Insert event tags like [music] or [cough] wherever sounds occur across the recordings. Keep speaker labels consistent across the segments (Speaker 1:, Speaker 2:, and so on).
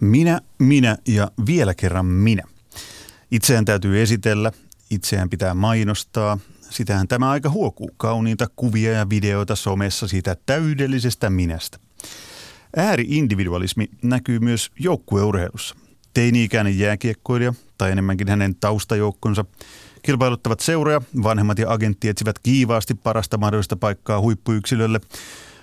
Speaker 1: Minä, minä ja vielä kerran minä. Itseään täytyy esitellä, itseään pitää mainostaa. Sitähän tämä aika huokuu. Kauniita kuvia ja videoita somessa siitä täydellisestä minästä. Ääri-individualismi näkyy myös joukkueurheilussa. Teini-ikäinen jääkiekkoilija tai enemmänkin hänen taustajoukkonsa kilpailuttavat seuroja, vanhemmat ja agentti etsivät kiivaasti parasta mahdollista paikkaa huippuyksilölle –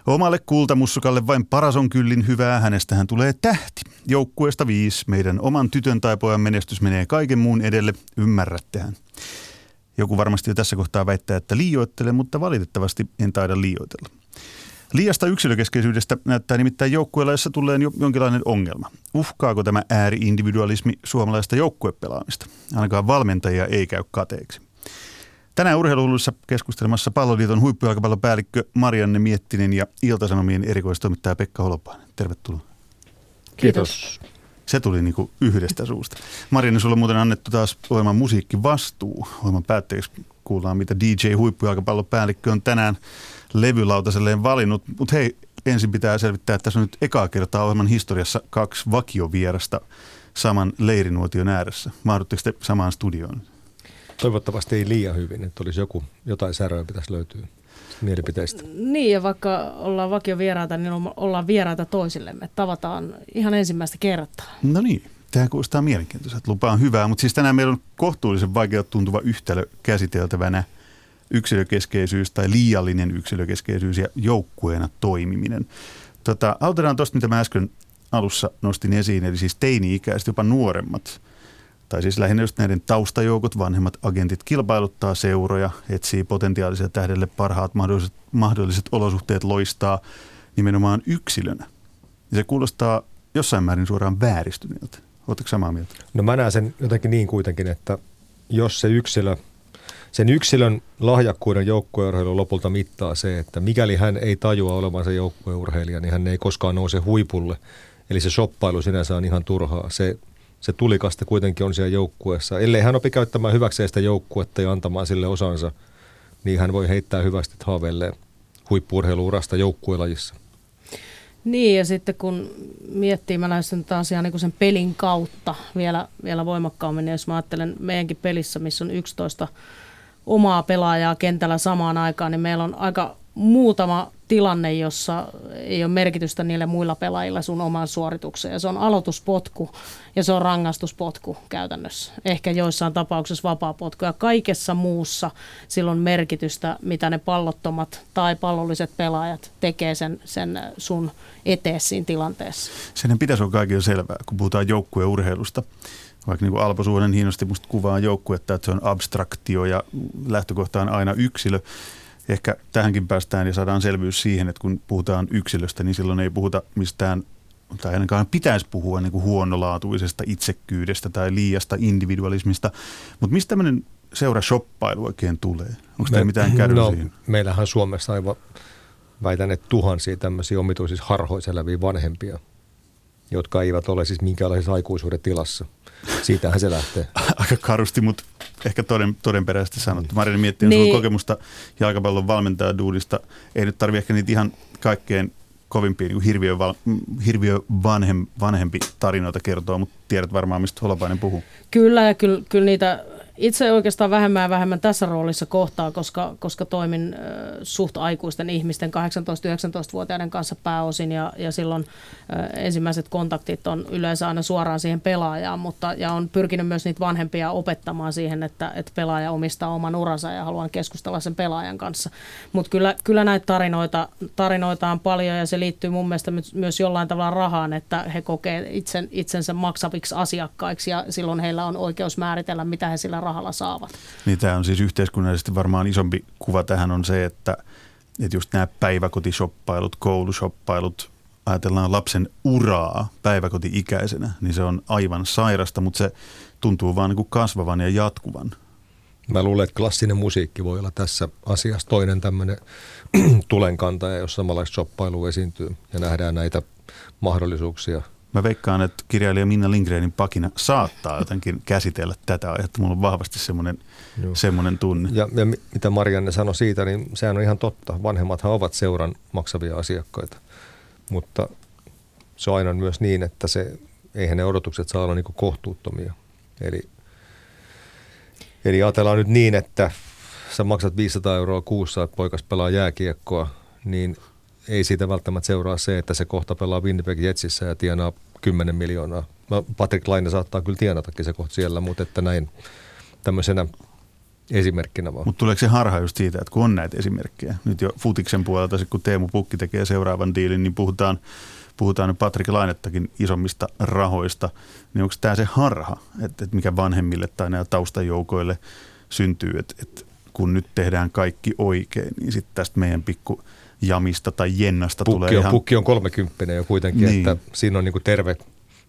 Speaker 1: Omalle kultamussukalle vain paras on kyllin hyvää, hänestähän tulee tähti. Joukkueesta viisi, meidän oman tytön tai pojan menestys menee kaiken muun edelle, ymmärrättehän. Joku varmasti jo tässä kohtaa väittää, että liioittelen, mutta valitettavasti en taida liioitella. Liiasta yksilökeskeisyydestä näyttää nimittäin joukkueella, jossa tulee jo jonkinlainen ongelma. Uhkaako tämä ääri-individualismi suomalaista joukkuepelaamista? Ainakaan valmentajia ei käy kateeksi. Tänään urheiluuluissa keskustelemassa Palloliiton huippujalkapallopäällikkö Marianne Miettinen ja Iltasanomien erikoistoimittaja Pekka Holopainen. Tervetuloa.
Speaker 2: Kiitos.
Speaker 1: Se tuli niin kuin yhdestä suusta. Marianne, sulla on muuten annettu taas ohjelman musiikkivastuu. Ohjelman päätteeksi kuullaan, mitä DJ huippujalkapallopäällikkö on tänään levylautaselleen valinnut. Mutta hei, ensin pitää selvittää, että tässä on nyt ekaa kertaa ohjelman historiassa kaksi vakiovierasta saman leirinuotion ääressä. Mahdutteko te samaan studioon?
Speaker 2: Toivottavasti ei liian hyvin, että olisi joku, jotain säröä pitäisi löytyä mielipiteistä.
Speaker 3: Niin, ja vaikka ollaan vakio vieraita, niin ollaan vieraita toisillemme. Tavataan ihan ensimmäistä kertaa.
Speaker 1: No niin, tämä kuulostaa mielenkiintoiselta. Lupa on hyvää, mutta siis tänään meillä on kohtuullisen vaikea tuntuva yhtälö käsiteltävänä yksilökeskeisyys tai liiallinen yksilökeskeisyys ja joukkueena toimiminen. Tota, autetaan tuosta, mitä mä äsken alussa nostin esiin, eli siis teini-ikäiset, jopa nuoremmat – tai siis lähinnä just näiden taustajoukot, vanhemmat agentit kilpailuttaa seuroja, etsii potentiaaliselle tähdelle parhaat mahdolliset, mahdolliset olosuhteet loistaa nimenomaan yksilönä. Ja se kuulostaa jossain määrin suoraan vääristyneeltä. Oletteko samaa mieltä?
Speaker 2: No mä näen sen jotenkin niin kuitenkin, että jos se yksilö, sen yksilön lahjakkuuden joukkueurheilu lopulta mittaa se, että mikäli hän ei tajua olevansa joukkueurheilija, niin hän ei koskaan nouse huipulle. Eli se shoppailu sinänsä on ihan turhaa. Se se tulikaste kuitenkin on siellä joukkueessa. Ellei hän opi käyttämään hyväkseen sitä joukkuetta ja antamaan sille osansa, niin hän voi heittää hyvästi haaveilleen huippurheiluurasta joukkuelajissa.
Speaker 3: Niin, ja sitten kun miettii, mä lähestyn tätä asiaa niin sen pelin kautta vielä, vielä voimakkaammin, niin jos mä ajattelen meidänkin pelissä, missä on 11 omaa pelaajaa kentällä samaan aikaan, niin meillä on aika muutama tilanne, jossa ei ole merkitystä niille muilla pelaajilla sun oman suoritukseen. Se on aloituspotku ja se on rangaistuspotku käytännössä. Ehkä joissain tapauksissa vapaapotku. Ja kaikessa muussa silloin merkitystä, mitä ne pallottomat tai pallolliset pelaajat tekee sen, sen sun eteen siinä tilanteessa.
Speaker 1: Sen pitäisi olla kaikille selvää, kun puhutaan joukkueurheilusta vaikka niin kuin Alpo Suonen hienosti musta kuvaa joukkuetta, että se on abstraktio ja lähtökohta on aina yksilö ehkä tähänkin päästään ja saadaan selvyys siihen, että kun puhutaan yksilöstä, niin silloin ei puhuta mistään tai ainakaan pitäisi puhua niin kuin huonolaatuisesta itsekkyydestä tai liiasta individualismista. Mutta mistä tämmöinen seura-shoppailu oikein tulee? Onko teillä mitään käydä no, siihen?
Speaker 2: Meillähän Suomessa aivan, väitän, että tuhansia tämmöisiä omituisissa harhoissa eläviä vanhempia, jotka eivät ole siis minkäänlaisessa aikuisuuden tilassa. Siitähän se lähtee. [laughs]
Speaker 1: Aika karusti, mutta ehkä toden, todenperäisesti sanottu. Marini miettii, niin. kokemusta jalkapallon valmentaja duudista. Ei nyt tarvitse ehkä niitä ihan kaikkein kovimpia niin hirviö, val, hirviö vanhem, vanhempi tarinoita kertoa, mutta tiedät varmaan, mistä Holopainen puhuu.
Speaker 3: Kyllä, ja kyllä, kyllä niitä itse oikeastaan vähemmän ja vähemmän tässä roolissa kohtaa, koska, koska toimin äh, suht aikuisten ihmisten 18-19-vuotiaiden kanssa pääosin ja, ja silloin äh, ensimmäiset kontaktit on yleensä aina suoraan siihen pelaajaan, mutta ja on pyrkinyt myös niitä vanhempia opettamaan siihen, että, että pelaaja omistaa oman uransa ja haluan keskustella sen pelaajan kanssa. Mutta kyllä, kyllä näitä tarinoita, tarinoita on paljon ja se liittyy mun mielestä myös jollain tavalla rahaan, että he kokee itsen, itsensä maksaviksi asiakkaiksi ja silloin heillä on oikeus määritellä, mitä he sillä rahalla saavat.
Speaker 1: Niin tämä on siis yhteiskunnallisesti varmaan isompi kuva tähän on se, että, että just nämä päiväkotishoppailut, koulushoppailut, ajatellaan lapsen uraa päiväkoti-ikäisenä, niin se on aivan sairasta, mutta se tuntuu vaan niin kuin kasvavan ja jatkuvan.
Speaker 2: Mä luulen, että klassinen musiikki voi olla tässä asiassa toinen tämmöinen [clears throat] tulenkantaja, jos samanlaista shoppailua esiintyy ja nähdään näitä mahdollisuuksia –
Speaker 1: Mä veikkaan, että kirjailija Minna Lindgrenin pakina saattaa jotenkin käsitellä tätä aihetta. Mulla on vahvasti semmoinen, semmoinen tunne.
Speaker 2: Ja, ja mitä Marianne sanoi siitä, niin sehän on ihan totta. Vanhemmathan ovat seuran maksavia asiakkaita. Mutta se on aina myös niin, että se eihän ne odotukset saa olla niin kohtuuttomia. Eli, eli ajatellaan nyt niin, että sä maksat 500 euroa kuussa, että poikas pelaa jääkiekkoa, niin ei siitä välttämättä seuraa se, että se kohta pelaa Winnipeg Jetsissä ja tienaa 10 miljoonaa. No, Patrick Laine saattaa kyllä tienatakin se kohta siellä, mutta että näin tämmöisenä esimerkkinä vaan.
Speaker 1: Mutta tuleeko se harha just siitä, että kun on näitä esimerkkejä, nyt jo futiksen puolelta, kun Teemu Pukki tekee seuraavan diilin, niin puhutaan, puhutaan nyt Patrick Lainettakin isommista rahoista, niin onko tämä se harha, että, mikä vanhemmille tai näillä taustajoukoille syntyy, että, että kun nyt tehdään kaikki oikein, niin sitten tästä meidän pikku jamista tai jennasta
Speaker 2: pukki
Speaker 1: tulee
Speaker 2: on,
Speaker 1: ihan...
Speaker 2: Pukki on kolmekymppinen jo kuitenkin, niin. että siinä on niinku terve,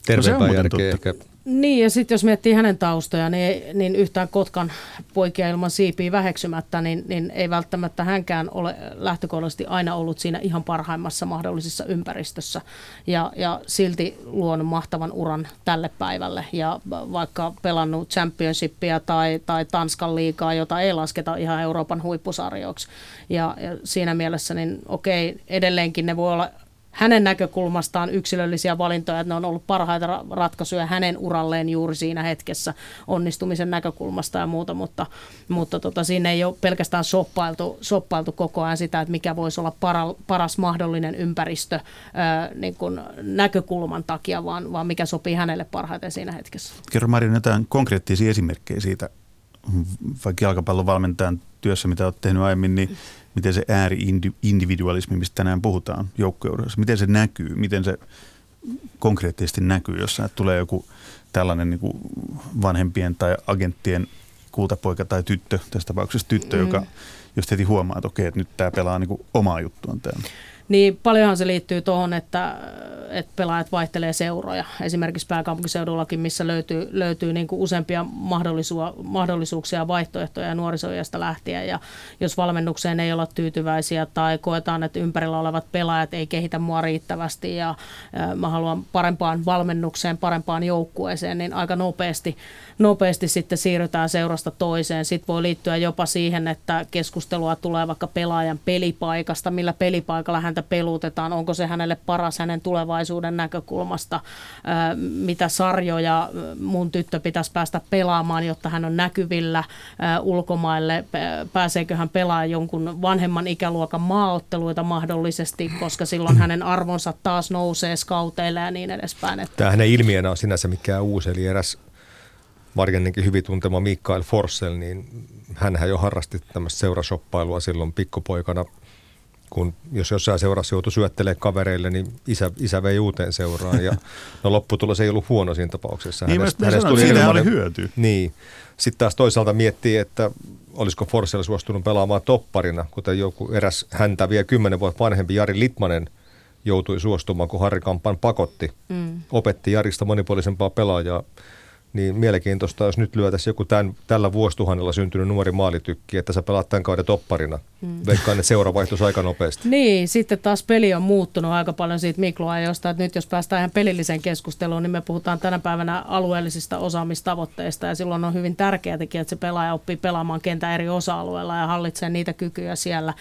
Speaker 2: terveempää no järkeä ehkä
Speaker 3: niin, ja sitten jos miettii hänen taustoja, niin, niin yhtään Kotkan poikia ilman siipiä väheksymättä, niin, niin ei välttämättä hänkään ole lähtökohtaisesti aina ollut siinä ihan parhaimmassa mahdollisessa ympäristössä. Ja, ja silti luonut mahtavan uran tälle päivälle. Ja vaikka pelannut championshipia tai, tai Tanskan liikaa, jota ei lasketa ihan Euroopan huippusarjoiksi. Ja, ja siinä mielessä, niin okei, edelleenkin ne voi olla hänen näkökulmastaan yksilöllisiä valintoja, että ne on ollut parhaita ratkaisuja hänen uralleen juuri siinä hetkessä onnistumisen näkökulmasta ja muuta, mutta, mutta tota, siinä ei ole pelkästään soppailtu, soppailtu koko ajan sitä, että mikä voisi olla para, paras mahdollinen ympäristö ää, niin kuin näkökulman takia, vaan, vaan mikä sopii hänelle parhaiten siinä hetkessä.
Speaker 1: Kerro Marin jotain konkreettisia esimerkkejä siitä, vaikka jalkapallon valmentajan työssä, mitä olet tehnyt aiemmin, niin miten se ääri-individualismi, mistä tänään puhutaan joukkueurheilussa, miten se näkyy, miten se konkreettisesti näkyy, jos tulee joku tällainen niin kuin vanhempien tai agenttien kultapoika tai tyttö, tässä tapauksessa tyttö, mm. joka jos heti huomaa, että okei, että nyt tämä pelaa niin kuin omaa juttuaan täällä.
Speaker 3: Niin paljonhan se liittyy tuohon, että, että pelaajat vaihtelee seuroja. Esimerkiksi pääkaupunkiseudullakin, missä löytyy, löytyy niin kuin useampia mahdollisuuksia ja vaihtoehtoja nuorisoijasta lähtien. Ja jos valmennukseen ei olla tyytyväisiä tai koetaan, että ympärillä olevat pelaajat ei kehitä mua riittävästi ja, ja mä haluan parempaan valmennukseen, parempaan joukkueeseen, niin aika nopeasti, nopeasti sitten siirrytään seurasta toiseen. Sitten voi liittyä jopa siihen, että keskustelua tulee vaikka pelaajan pelipaikasta, millä pelipaikalla häntä häntä pelutetaan, onko se hänelle paras hänen tulevaisuuden näkökulmasta, mitä sarjoja mun tyttö pitäisi päästä pelaamaan, jotta hän on näkyvillä ulkomaille, pääseekö hän pelaamaan jonkun vanhemman ikäluokan maaotteluita mahdollisesti, koska silloin [clears throat] hänen arvonsa taas nousee skauteille ja niin edespäin.
Speaker 2: Tämä hänen ilmiönä on sinänsä mikään uusi, eli eräs Marjannenkin hyvin tuntema Mikael Forssell, niin hän jo harrasti tämmöistä seurashoppailua silloin pikkupoikana – kun jos jossain seurassa joutui syöttelemään kavereille, niin isä, isä vei uuteen seuraan. Ja no lopputulos ei ollut huono siinä tapauksessa.
Speaker 1: Niin, hänestä, hänestä tuli siitä oli hyöty.
Speaker 2: Niin. Sitten taas toisaalta miettii, että olisiko Forssell suostunut pelaamaan topparina, kuten joku eräs häntä vielä kymmenen vuotta vanhempi Jari Litmanen joutui suostumaan, kun Harri Kampan pakotti. Mm. Opetti Jarista monipuolisempaa pelaajaa niin mielenkiintoista, jos nyt lyötäisiin joku tämän, tällä vuosituhannella syntynyt nuori maalitykki, että sä pelaat tämän kauden topparina. Hmm. Veikkaan, että seura vaihtuisi aika nopeasti.
Speaker 3: Niin, sitten taas peli on muuttunut aika paljon siitä Mikloajosta, että nyt jos päästään ihan pelilliseen keskusteluun, niin me puhutaan tänä päivänä alueellisista osaamistavoitteista ja silloin on hyvin tärkeää että se pelaaja oppii pelaamaan kentän eri osa-alueilla ja hallitsee niitä kykyjä siellä,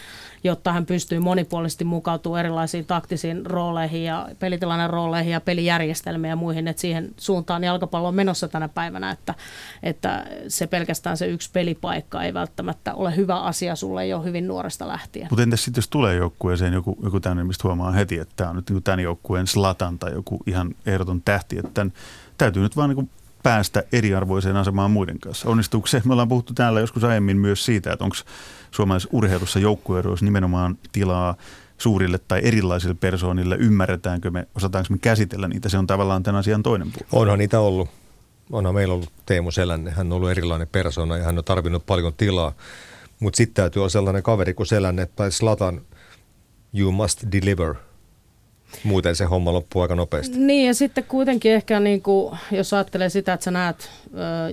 Speaker 3: jotta hän pystyy monipuolisesti mukautumaan erilaisiin taktisiin rooleihin ja pelitilanne rooleihin ja pelijärjestelmiin ja muihin, että siihen suuntaan jalkapallo on menossa tänä päivänä, että, että se pelkästään se yksi pelipaikka ei välttämättä ole hyvä asia sulle jo hyvin nuoresta lähtien.
Speaker 1: Mutta entäs sitten jos tulee joukkueeseen joku, joku tämmöinen, mistä huomaa heti, että tämä on nyt niin tämän joukkueen slatan tai joku ihan ehdoton tähti, että tämän, täytyy nyt vaan niin päästä eriarvoiseen asemaan muiden kanssa. Onnistuuko se? Me ollaan puhuttu täällä joskus aiemmin myös siitä, että onko suomalaisessa urheilussa joukkueeroissa nimenomaan tilaa suurille tai erilaisille persoonille, ymmärretäänkö me, osataanko me käsitellä niitä, se on tavallaan tämän asian toinen puoli.
Speaker 2: Onhan niitä ollut onhan meillä ollut Teemu Selänne, hän on ollut erilainen persona ja hän on tarvinnut paljon tilaa. Mutta sitten täytyy olla sellainen kaveri kuin Selänne tai Slatan, you must deliver. Muuten se homma loppuu aika nopeasti.
Speaker 3: Niin ja sitten kuitenkin ehkä niin kuin, jos ajattelee sitä, että sä näet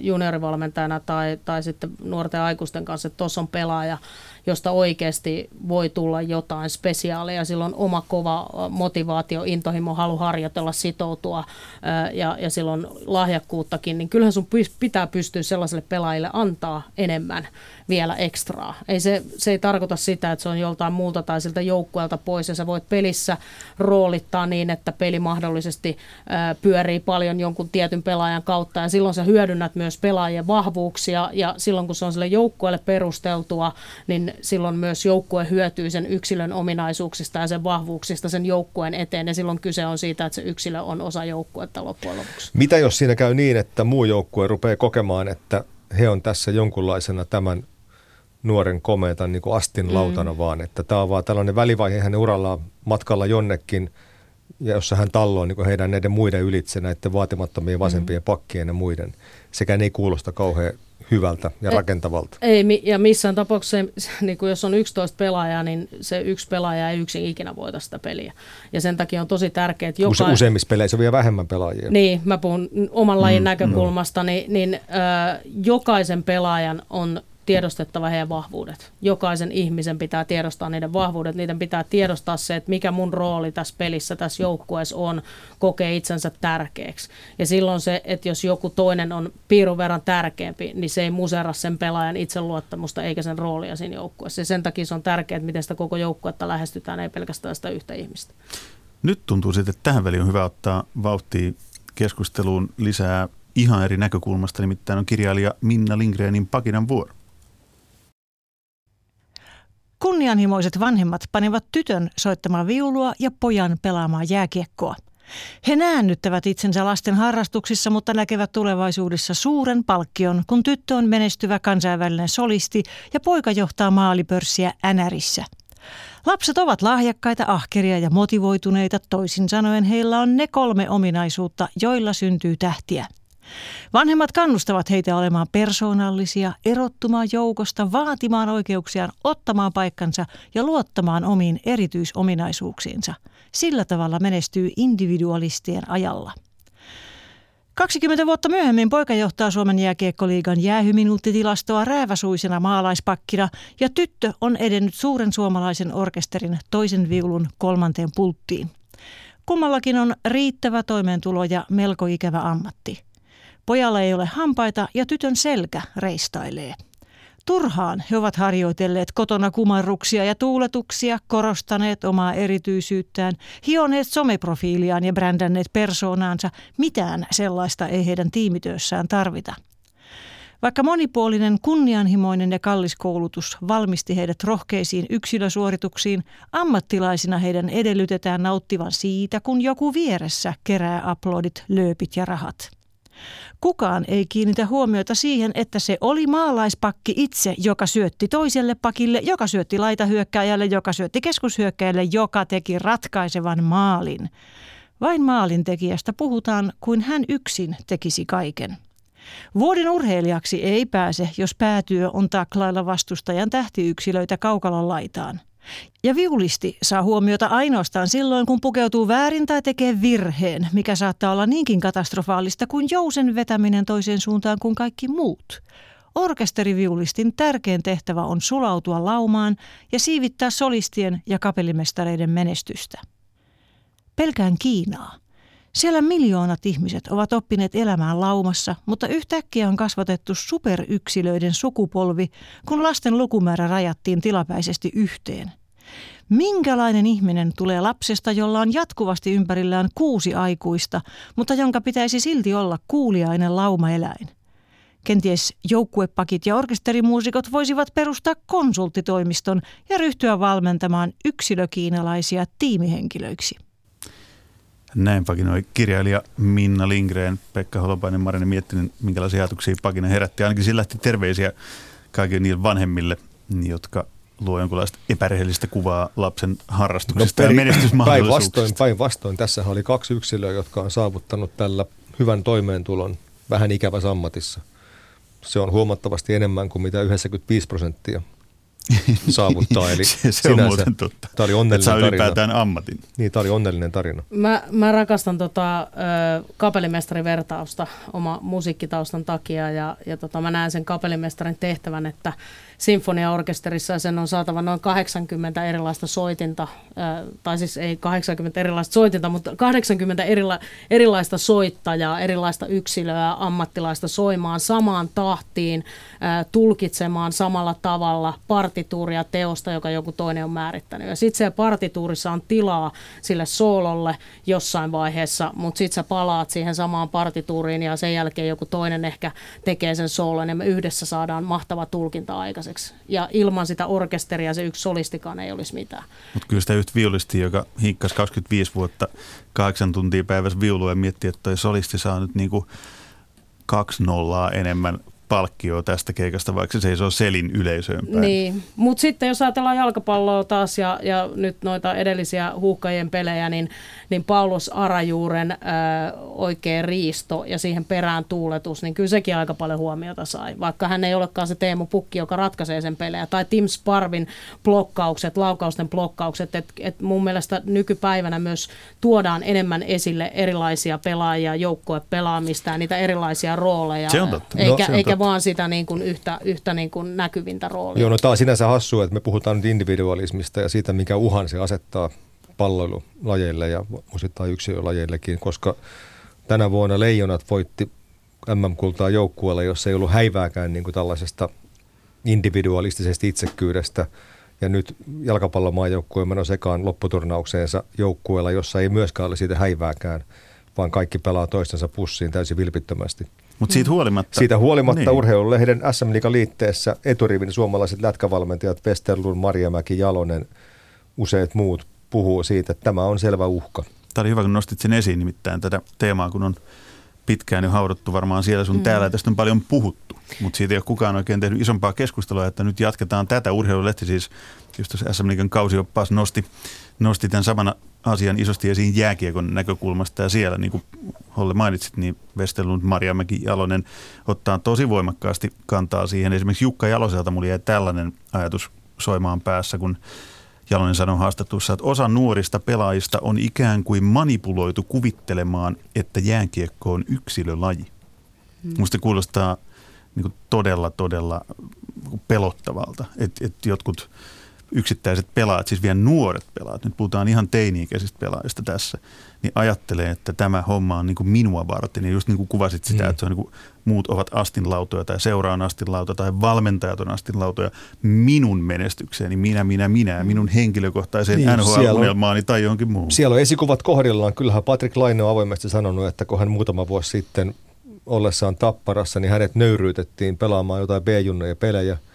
Speaker 3: juniorivalmentajana tai, tai sitten nuorten aikuisten kanssa, että tuossa on pelaaja, josta oikeasti voi tulla jotain spesiaalia. Silloin oma kova motivaatio, intohimo, halu harjoitella, sitoutua ja, ja silloin lahjakkuuttakin, niin kyllähän sun pitää pystyä sellaiselle pelaajille antaa enemmän vielä ekstraa. Ei se, se ei tarkoita sitä, että se on joltain muulta tai siltä joukkueelta pois ja sä voit pelissä roolittaa niin, että peli mahdollisesti pyörii paljon jonkun tietyn pelaajan kautta ja silloin sä hyödynnät myös pelaajien vahvuuksia ja silloin kun se on sille joukkueelle perusteltua, niin silloin myös joukkue hyötyy sen yksilön ominaisuuksista ja sen vahvuuksista sen joukkueen eteen ja silloin kyse on siitä, että se yksilö on osa joukkuetta loppujen lopuksi.
Speaker 2: Mitä jos siinä käy niin, että muu joukkue rupeaa kokemaan, että he on tässä jonkunlaisena tämän nuoren komeetan niin kuin astin lautana mm. vaan, että tämä on vaan tällainen välivaihe hänen urallaan matkalla jonnekin, ja jossa hän talloo niin heidän näiden muiden ylitse, näiden vaatimattomien vasempien mm. pakkien ja muiden. Sekään ei kuulosta kauhean hyvältä ja rakentavalta.
Speaker 3: Ei, ja missään tapauksessa, [laughs] niin kuin jos on 11 pelaajaa, niin se yksi pelaaja ei yksin ikinä voita sitä peliä. Ja sen takia on tosi tärkeää, että
Speaker 2: joka... Useimmissa peleissä on vielä vähemmän pelaajia.
Speaker 3: Niin, mä puhun oman lajin mm, näkökulmasta, no. niin, niin äh, jokaisen pelaajan on tiedostettava heidän vahvuudet. Jokaisen ihmisen pitää tiedostaa niiden vahvuudet, niiden pitää tiedostaa se, että mikä mun rooli tässä pelissä, tässä joukkueessa on, kokee itsensä tärkeäksi. Ja silloin se, että jos joku toinen on piirun verran tärkeämpi, niin se ei musera sen pelaajan itseluottamusta eikä sen roolia siinä joukkueessa. Ja sen takia se on tärkeää, että miten sitä koko joukkuetta lähestytään, ei pelkästään sitä yhtä ihmistä.
Speaker 1: Nyt tuntuu sitten, että tähän väliin on hyvä ottaa vauhtia keskusteluun lisää ihan eri näkökulmasta, nimittäin on kirjailija Minna Lindgrenin Pakinan vuoro.
Speaker 4: Kunnianhimoiset vanhemmat panivat tytön soittamaan viulua ja pojan pelaamaan jääkiekkoa. He näännyttävät itsensä lasten harrastuksissa, mutta näkevät tulevaisuudessa suuren palkkion, kun tyttö on menestyvä kansainvälinen solisti ja poika johtaa maalipörssiä NRissä. Lapset ovat lahjakkaita, ahkeria ja motivoituneita, toisin sanoen heillä on ne kolme ominaisuutta, joilla syntyy tähtiä – Vanhemmat kannustavat heitä olemaan persoonallisia, erottumaan joukosta, vaatimaan oikeuksiaan, ottamaan paikkansa ja luottamaan omiin erityisominaisuuksiinsa. Sillä tavalla menestyy individualistien ajalla. 20 vuotta myöhemmin poika johtaa Suomen jääkiekkoliigan jäähyminuuttitilastoa rääväsuisena maalaispakkina ja tyttö on edennyt suuren suomalaisen orkesterin toisen viulun kolmanteen pulttiin. Kummallakin on riittävä toimeentulo ja melko ikävä ammatti. Pojalla ei ole hampaita ja tytön selkä reistailee. Turhaan he ovat harjoitelleet kotona kumarruksia ja tuuletuksia, korostaneet omaa erityisyyttään, hioneet someprofiiliaan ja brändänneet persoonaansa. Mitään sellaista ei heidän tiimityössään tarvita. Vaikka monipuolinen, kunnianhimoinen ja kallis koulutus valmisti heidät rohkeisiin yksilösuorituksiin, ammattilaisina heidän edellytetään nauttivan siitä, kun joku vieressä kerää aplodit, lööpit ja rahat. Kukaan ei kiinnitä huomiota siihen, että se oli maalaispakki itse, joka syötti toiselle pakille, joka syötti laitahyökkääjälle, joka syötti keskushyökkäjälle, joka teki ratkaisevan maalin. Vain maalintekijästä puhutaan kuin hän yksin tekisi kaiken. Vuoden urheilijaksi ei pääse, jos päätyö on taklailla vastustajan tähtiyksilöitä kaukalon laitaan. Ja viulisti saa huomiota ainoastaan silloin, kun pukeutuu väärin tai tekee virheen, mikä saattaa olla niinkin katastrofaalista kuin jousen vetäminen toiseen suuntaan kuin kaikki muut. Orkesteriviulistin tärkein tehtävä on sulautua laumaan ja siivittää solistien ja kapellimestareiden menestystä. Pelkään Kiinaa. Siellä miljoonat ihmiset ovat oppineet elämään laumassa, mutta yhtäkkiä on kasvatettu superyksilöiden sukupolvi, kun lasten lukumäärä rajattiin tilapäisesti yhteen. Minkälainen ihminen tulee lapsesta, jolla on jatkuvasti ympärillään kuusi aikuista, mutta jonka pitäisi silti olla kuuliainen laumaeläin? Kenties joukkuepakit ja orkesterimuusikot voisivat perustaa konsulttitoimiston ja ryhtyä valmentamaan yksilökiinalaisia tiimihenkilöiksi.
Speaker 1: Näin pakinoi kirjailija Minna Lindgren, Pekka Holopainen, Marine miettinyt, minkälaisia ajatuksia pakina herätti. Ainakin sillä lähti terveisiä kaikille niille vanhemmille, jotka luo jonkinlaista epärehellistä kuvaa lapsen harrastuksista no, peri, ja menestysmahdollisuuksista.
Speaker 2: Päinvastoin, päinvastoin. Tässä oli kaksi yksilöä, jotka on saavuttanut tällä hyvän toimeentulon vähän ikävässä ammatissa. Se on huomattavasti enemmän kuin mitä 95 prosenttia [laughs] saavuttaa. Eli
Speaker 1: se, se on muuten totta.
Speaker 2: Tämä oli onnellinen
Speaker 1: Että ylipäätään ammatin.
Speaker 2: Niin, tämä oli onnellinen tarina.
Speaker 3: Mä, mä rakastan tota, kapellimestarivertausta oma musiikkitaustan takia ja, ja tota, mä näen sen kapellimestarin tehtävän, että sinfoniaorkesterissa sen on saatava noin 80 erilaista soitinta, tai siis ei 80 erilaista soitinta, mutta 80 erila, erilaista soittajaa, erilaista yksilöä, ammattilaista soimaan samaan tahtiin, tulkitsemaan samalla tavalla partituuria teosta, joka joku toinen on määrittänyt. Ja sitten siellä partituurissa on tilaa sille soololle jossain vaiheessa, mutta sitten sä palaat siihen samaan partituuriin ja sen jälkeen joku toinen ehkä tekee sen soolon ja me yhdessä saadaan mahtava tulkinta aikaiseksi. Ja ilman sitä orkesteria se yksi solistikaan ei olisi mitään.
Speaker 1: Mutta kyllä sitä yhtä viulisti, joka hinkkasi 25 vuotta kahdeksan tuntia päivässä viulua ja miettii, että toi solisti saa nyt niinku kaksi nollaa enemmän palkkioa tästä keikasta, vaikka se ei ole selin yleisöön päin.
Speaker 3: Niin, mutta sitten jos ajatellaan jalkapalloa taas ja, ja nyt noita edellisiä huuhkajien pelejä, niin, niin Paulus Arajuuren ö, oikea riisto ja siihen perään tuuletus, niin kyllä sekin aika paljon huomiota sai, vaikka hän ei olekaan se Teemu Pukki, joka ratkaisee sen pelejä. Tai Tim Sparvin blokkaukset, laukausten blokkaukset, että et mun mielestä nykypäivänä myös tuodaan enemmän esille erilaisia pelaajia, joukkuepelaamista ja niitä erilaisia rooleja.
Speaker 1: Se on totta.
Speaker 3: Eikä,
Speaker 1: no, se on
Speaker 3: eikä vaan sitä niin kuin yhtä, yhtä niin kuin näkyvintä roolia.
Speaker 2: Joo, no tämä on sinänsä hassua, että me puhutaan nyt individualismista ja siitä, mikä uhan se asettaa palloilulajeille ja osittain yksilölajeillekin, koska tänä vuonna Leijonat voitti MM-kultaa joukkueella, jossa ei ollut häivääkään niin kuin tällaisesta individualistisesta itsekkyydestä. Ja nyt jalkapallomaajoukkue on menossa ekaan lopputurnaukseensa joukkueella, jossa ei myöskään ole siitä häivääkään, vaan kaikki pelaa toistensa pussiin täysin vilpittömästi.
Speaker 1: Mutta siitä huolimatta...
Speaker 2: Siitä huolimatta niin. urheilulehden SM liitteessä eturivin suomalaiset lätkävalmentajat Westerlund, Marjamäki, Jalonen, useat muut puhuu siitä, että tämä on selvä uhka.
Speaker 1: Tämä oli hyvä, kun nostit sen esiin nimittäin tätä teemaa, kun on pitkään jo hauduttu varmaan siellä sun mm. täällä tästä on paljon puhuttu. Mutta siitä ei ole kukaan oikein tehnyt isompaa keskustelua, että nyt jatketaan tätä. Urheilulehti siis, just tuossa SM Liikan kausioppaas nosti, nosti tämän samana asian isosti esiin jääkiekon näkökulmasta ja siellä, niin kuin Holle mainitsit, niin Vestelund, Marjamäki, Jalonen ottaa tosi voimakkaasti kantaa siihen. Esimerkiksi Jukka Jaloselta mulla jäi tällainen ajatus soimaan päässä, kun Jalonen sanoi haastattelussa, että osa nuorista pelaajista on ikään kuin manipuloitu kuvittelemaan, että jääkiekko on yksilölaji. Hmm. Musta kuulostaa niin todella, todella pelottavalta, että, että jotkut – yksittäiset pelaajat, siis vielä nuoret pelaajat, nyt puhutaan ihan teini-ikäisistä pelaajista tässä, niin ajattelee, että tämä homma on niin kuin minua varten. Ja just niin kuin kuvasit sitä, mm. että se on niin kuin, muut ovat astinlautoja tai seura on astinlauta tai valmentajat on astinlautoja minun menestykseeni, minä, minä, minä, minun henkilökohtaiseen niin, NHL-unelmaani tai johonkin muuhun.
Speaker 2: Siellä on esikuvat kohdillaan. Kyllähän Patrick Laine on avoimesti sanonut, että kun hän muutama vuosi sitten ollessaan tapparassa, niin hänet nöyryytettiin pelaamaan jotain B-junnoja pelejä –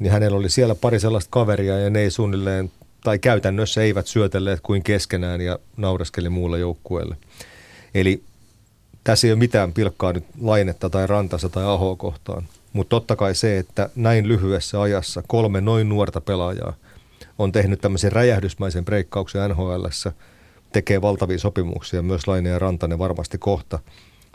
Speaker 2: niin hänellä oli siellä pari sellaista kaveria ja ne ei suunnilleen, tai käytännössä eivät syötelleet kuin keskenään ja nauraskeli muulle joukkueelle. Eli tässä ei ole mitään pilkkaa nyt lainetta tai rantassa tai ahoa kohtaan. Mutta totta kai se, että näin lyhyessä ajassa kolme noin nuorta pelaajaa on tehnyt tämmöisen räjähdysmäisen breikkauksen nhl tekee valtavia sopimuksia, myös Laine ja Rantanen varmasti kohta.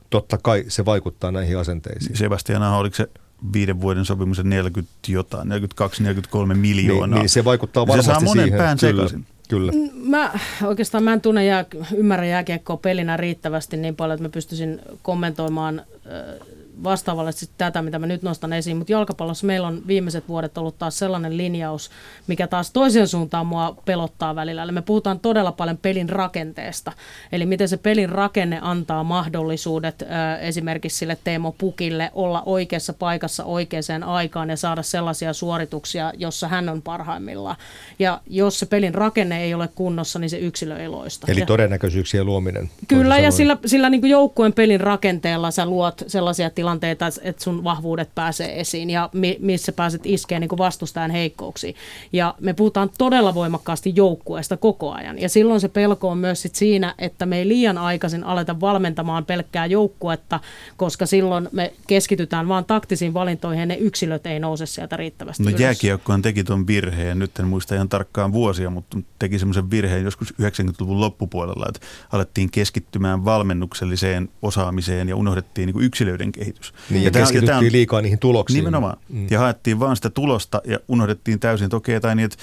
Speaker 2: Totta kai se vaikuttaa näihin asenteisiin.
Speaker 1: Sebastian Aho, oliko se viiden vuoden sopimuksen 40 jotain, 42-43 miljoonaa.
Speaker 2: Niin, niin, se vaikuttaa varmasti
Speaker 1: se saa monen
Speaker 2: siihen.
Speaker 1: pään
Speaker 2: Kyllä. Kyllä.
Speaker 3: Mä oikeastaan mä en tunne jää, ymmärrä jääkiekkoa pelinä riittävästi niin paljon, että mä pystyisin kommentoimaan äh, vastaavallisesti tätä, mitä mä nyt nostan esiin, mutta jalkapallossa meillä on viimeiset vuodet ollut taas sellainen linjaus, mikä taas toisen suuntaan mua pelottaa välillä. Eli me puhutaan todella paljon pelin rakenteesta, eli miten se pelin rakenne antaa mahdollisuudet äh, esimerkiksi sille Teemo Pukille olla oikeassa paikassa oikeaan aikaan ja saada sellaisia suorituksia, jossa hän on parhaimmillaan. Ja jos se pelin rakenne ei ole kunnossa, niin se yksilö ei loista.
Speaker 2: Eli todennäköisyyksien luominen.
Speaker 3: Kyllä, ja sillä, sillä niin joukkueen pelin rakenteella sä luot sellaisia tilanteita, tilanteita, että sun vahvuudet pääsee esiin ja mi- missä pääset iskeen niin vastustajan heikkouksiin. Ja me puhutaan todella voimakkaasti joukkueesta koko ajan. Ja silloin se pelko on myös sit siinä, että me ei liian aikaisin aleta valmentamaan pelkkää joukkuetta, koska silloin me keskitytään vaan taktisiin valintoihin ja ne yksilöt ei nouse sieltä riittävästi
Speaker 1: No jääkiekkohan teki tuon virheen, nyt en muista ihan tarkkaan vuosia, mutta teki semmoisen virheen joskus 90-luvun loppupuolella, että alettiin keskittymään valmennukselliseen osaamiseen ja unohdettiin niin yksilöiden kehittämiseen kehitys.
Speaker 2: Niin, ja, ja keskityttiin on, liikaa niihin tuloksiin.
Speaker 1: Nimenomaan. Mm. Ja haettiin vaan sitä tulosta ja unohdettiin täysin, että okei, tai niin, että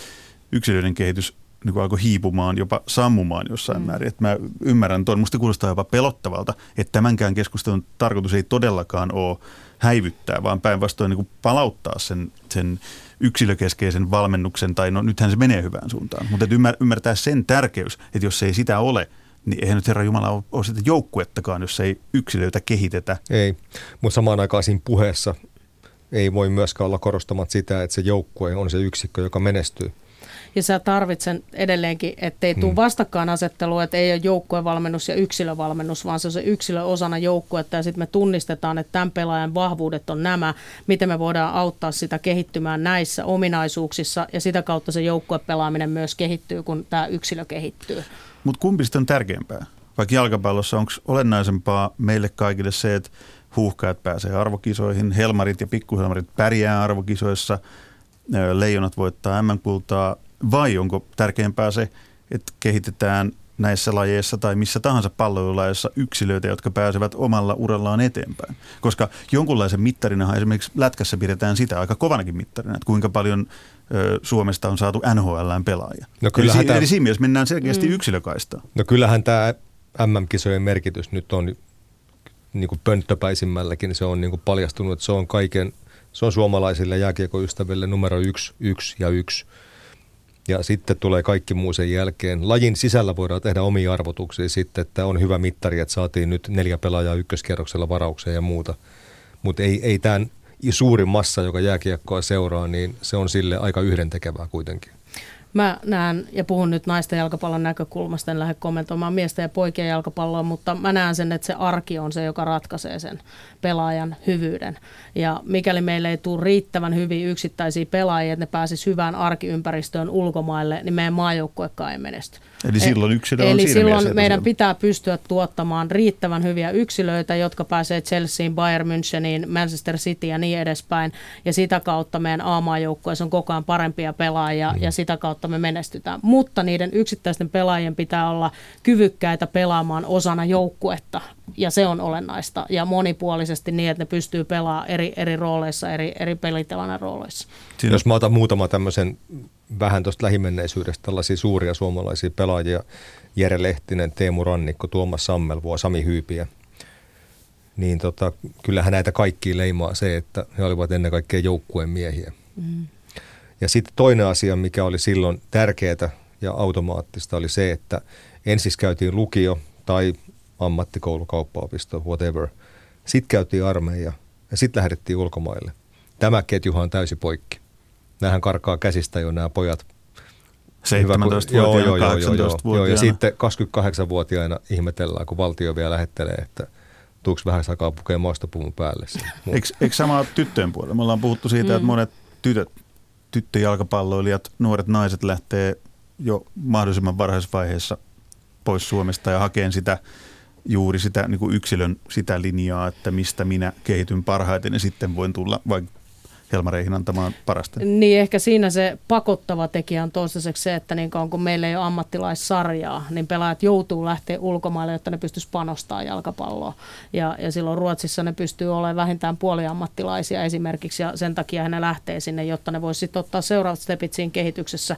Speaker 1: yksilöiden kehitys niin kuin alkoi hiipumaan, jopa sammumaan jossain mm. määrin. Että mä ymmärrän tuon, musta kuulostaa jopa pelottavalta, että tämänkään keskustelun tarkoitus ei todellakaan ole häivyttää, vaan päinvastoin niin palauttaa sen, sen yksilökeskeisen valmennuksen, tai no nythän se menee hyvään suuntaan. Mutta ymmär, ymmärtää sen tärkeys, että jos ei sitä ole, niin eihän nyt Herra Jumala ole, ole sitä joukkuettakaan, jos ei yksilöitä kehitetä.
Speaker 2: Ei, mutta samaan aikaan siinä puheessa ei voi myöskään olla korostamat sitä, että se joukkue on se yksikkö, joka menestyy
Speaker 3: ja sä tarvitsen edelleenkin, ettei tule mm. vastakkainasettelua, että ei ole joukkuevalmennus ja yksilövalmennus, vaan se on se yksilö osana joukkuetta ja sitten me tunnistetaan, että tämän pelaajan vahvuudet on nämä, miten me voidaan auttaa sitä kehittymään näissä ominaisuuksissa ja sitä kautta se joukkuepelaaminen myös kehittyy, kun tämä yksilö kehittyy.
Speaker 1: Mutta kumpi on tärkeämpää? Vaikka jalkapallossa onko olennaisempaa meille kaikille se, että huuhkajat pääsee arvokisoihin, helmarit ja pikkuhelmarit pärjää arvokisoissa, leijonat voittaa MM-kultaa, vai onko tärkeämpää se, että kehitetään näissä lajeissa tai missä tahansa palloilulajeissa yksilöitä, jotka pääsevät omalla urallaan eteenpäin. Koska jonkunlaisen mittarina esimerkiksi lätkässä pidetään sitä aika kovanakin mittarina, että kuinka paljon Suomesta on saatu NHLään pelaajia. No eli, tämä... eli siinä mielessä mennään selkeästi mm. yksilökaistaan.
Speaker 2: No kyllähän tämä MM-kisojen merkitys nyt on niin kuin pönttöpäisimmälläkin, se on niin kuin paljastunut, että se on kaiken, se on suomalaisille jääkiekoystäville numero yksi, yksi ja yksi – ja sitten tulee kaikki muu sen jälkeen. Lajin sisällä voidaan tehdä omia arvotuksia sitten, että on hyvä mittari, että saatiin nyt neljä pelaajaa ykköskierroksella varaukseen ja muuta. Mutta ei, ei tämän suurin massa, joka jääkiekkoa seuraa, niin se on sille aika yhdentekevää kuitenkin.
Speaker 3: Mä näen ja puhun nyt naisten jalkapallon näkökulmasta, en lähde kommentoimaan miesten ja poikien jalkapalloa, mutta mä näen sen, että se arki on se, joka ratkaisee sen pelaajan hyvyyden. Ja mikäli meille ei tule riittävän hyviä yksittäisiä pelaajia, että ne pääsisi hyvään arkiympäristöön ulkomaille, niin meidän maajoukkuekaan ei menesty.
Speaker 1: Eli silloin yksilö
Speaker 3: on
Speaker 1: Eli
Speaker 3: siinä silloin meidän pitää pystyä tuottamaan riittävän hyviä yksilöitä, jotka pääsee Chelseain, Bayern Müncheniin, Manchester City ja niin edespäin. Ja sitä kautta meidän A-maajoukkueessa on koko ajan parempia pelaajia mm. ja sitä kautta me menestytään. Mutta niiden yksittäisten pelaajien pitää olla kyvykkäitä pelaamaan osana joukkuetta ja se on olennaista ja monipuolisesti niin, että ne pystyy pelaamaan eri, eri rooleissa, eri, eri pelitilanne rooleissa.
Speaker 2: Siinä jos mä otan muutama tämmöisen vähän tuosta lähimenneisyydestä tällaisia suuria suomalaisia pelaajia, Jere Lehtinen, Teemu Rannikko, Tuomas Sammelvuo, Sami Hyypiä, niin tota, kyllähän näitä kaikki leimaa se, että he olivat ennen kaikkea joukkueen miehiä. Mm. Ja sitten toinen asia, mikä oli silloin tärkeää ja automaattista, oli se, että ensin käytiin lukio tai ammattikoulu, kauppaopisto, whatever. Sitten käytiin armeija ja sitten lähdettiin ulkomaille. Tämä ketjuhan on täysi poikki. Nämähän karkaa käsistä jo nämä pojat.
Speaker 1: 17 joo, joo, joo, joo, joo, joo,
Speaker 2: ja sitten 28-vuotiaana ihmetellään, kun valtio vielä lähettelee, että tuuks vähän sakaa pukea maastopuvun päälle.
Speaker 1: Eikö, [laughs] eikö sama tyttöjen puolella? Me ollaan puhuttu siitä, mm. että monet tytöt, tyttöjalkapalloilijat, nuoret naiset lähtee jo mahdollisimman varhaisvaiheessa pois Suomesta ja hakeen sitä juuri sitä niin kuin yksilön sitä linjaa, että mistä minä kehityn parhaiten ja sitten voin tulla vaikka Helmareihin antamaan parasta.
Speaker 3: Niin ehkä siinä se pakottava tekijä on toistaiseksi se, että niin kauan kun meillä ei ole ammattilaissarjaa, niin pelaajat joutuu lähteä ulkomaille, jotta ne pystyisi panostamaan jalkapalloa. Ja, ja silloin Ruotsissa ne pystyy olemaan vähintään puoliammattilaisia esimerkiksi ja sen takia ne lähtee sinne, jotta ne voisi sitten ottaa seuraavat stepit siinä kehityksessä.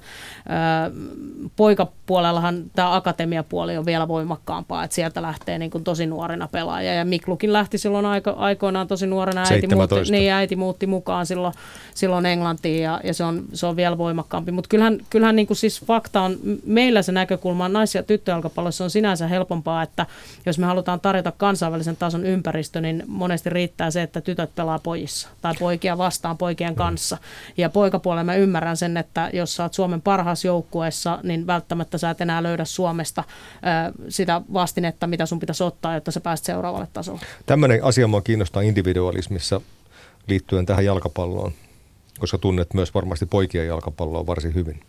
Speaker 3: poikapuolellahan tämä akatemiapuoli on vielä voimakkaampaa, että sieltä lähtee niin kuin tosi nuorena pelaaja. Ja Miklukin lähti silloin aiko, aikoinaan tosi nuorena, äiti muutti, niin, äiti muutti mukaan silloin silloin, silloin Englantiin ja, ja se, on, se on vielä voimakkaampi. Mutta kyllähän, kyllähän niin kuin siis fakta on, meillä se näkökulma nais- ja tyttöjalkapallossa on sinänsä helpompaa, että jos me halutaan tarjota kansainvälisen tason ympäristö, niin monesti riittää se, että tytöt pelaa pojissa tai poikia vastaan poikien kanssa. Ja poikapuolella mä ymmärrän sen, että jos sä oot Suomen parhaassa joukkueessa, niin välttämättä sä et enää löydä Suomesta ö, sitä vastinetta, mitä sun pitäisi ottaa, jotta sä pääset seuraavalle tasolle.
Speaker 2: Tämmöinen asia mua kiinnostaa individualismissa liittyen tähän jalkapalloon, koska tunnet myös varmasti poikien jalkapalloa varsin hyvin.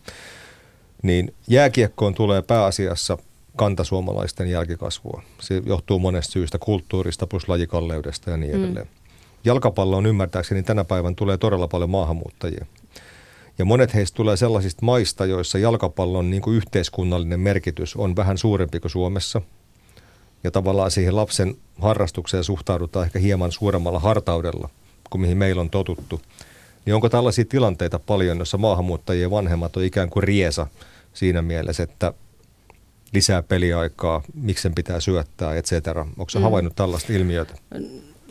Speaker 2: Niin jääkiekkoon tulee pääasiassa kantasuomalaisten jälkikasvua. Se johtuu monesta syystä, kulttuurista plus lajikalleudesta ja niin mm. edelleen. Mm. on ymmärtääkseni tänä päivän tulee todella paljon maahanmuuttajia. Ja monet heistä tulee sellaisista maista, joissa jalkapallon niin kuin yhteiskunnallinen merkitys on vähän suurempi kuin Suomessa. ja tavallaan siihen lapsen harrastukseen suhtaudutaan ehkä hieman suuremmalla hartaudella kuin mihin meillä on totuttu. Niin onko tällaisia tilanteita paljon, jossa maahanmuuttajien vanhemmat on ikään kuin riesa siinä mielessä, että lisää peliaikaa, miksi sen pitää syöttää, et cetera. Onko se mm. havainnut tällaista ilmiötä?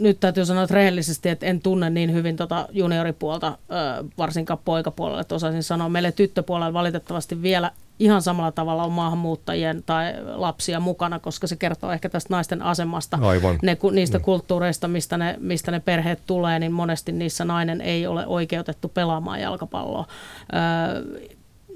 Speaker 3: Nyt täytyy sanoa että rehellisesti, että en tunne niin hyvin tota junioripuolta, varsinkaan poikapuolella, että osaisin sanoa. Meille tyttöpuolella valitettavasti vielä ihan samalla tavalla on maahanmuuttajien tai lapsia mukana, koska se kertoo ehkä tästä naisten asemasta.
Speaker 2: Aivan.
Speaker 3: Ne, niistä mm. kulttuureista, mistä ne, mistä ne perheet tulee, niin monesti niissä nainen ei ole oikeutettu pelaamaan jalkapalloa. Öö,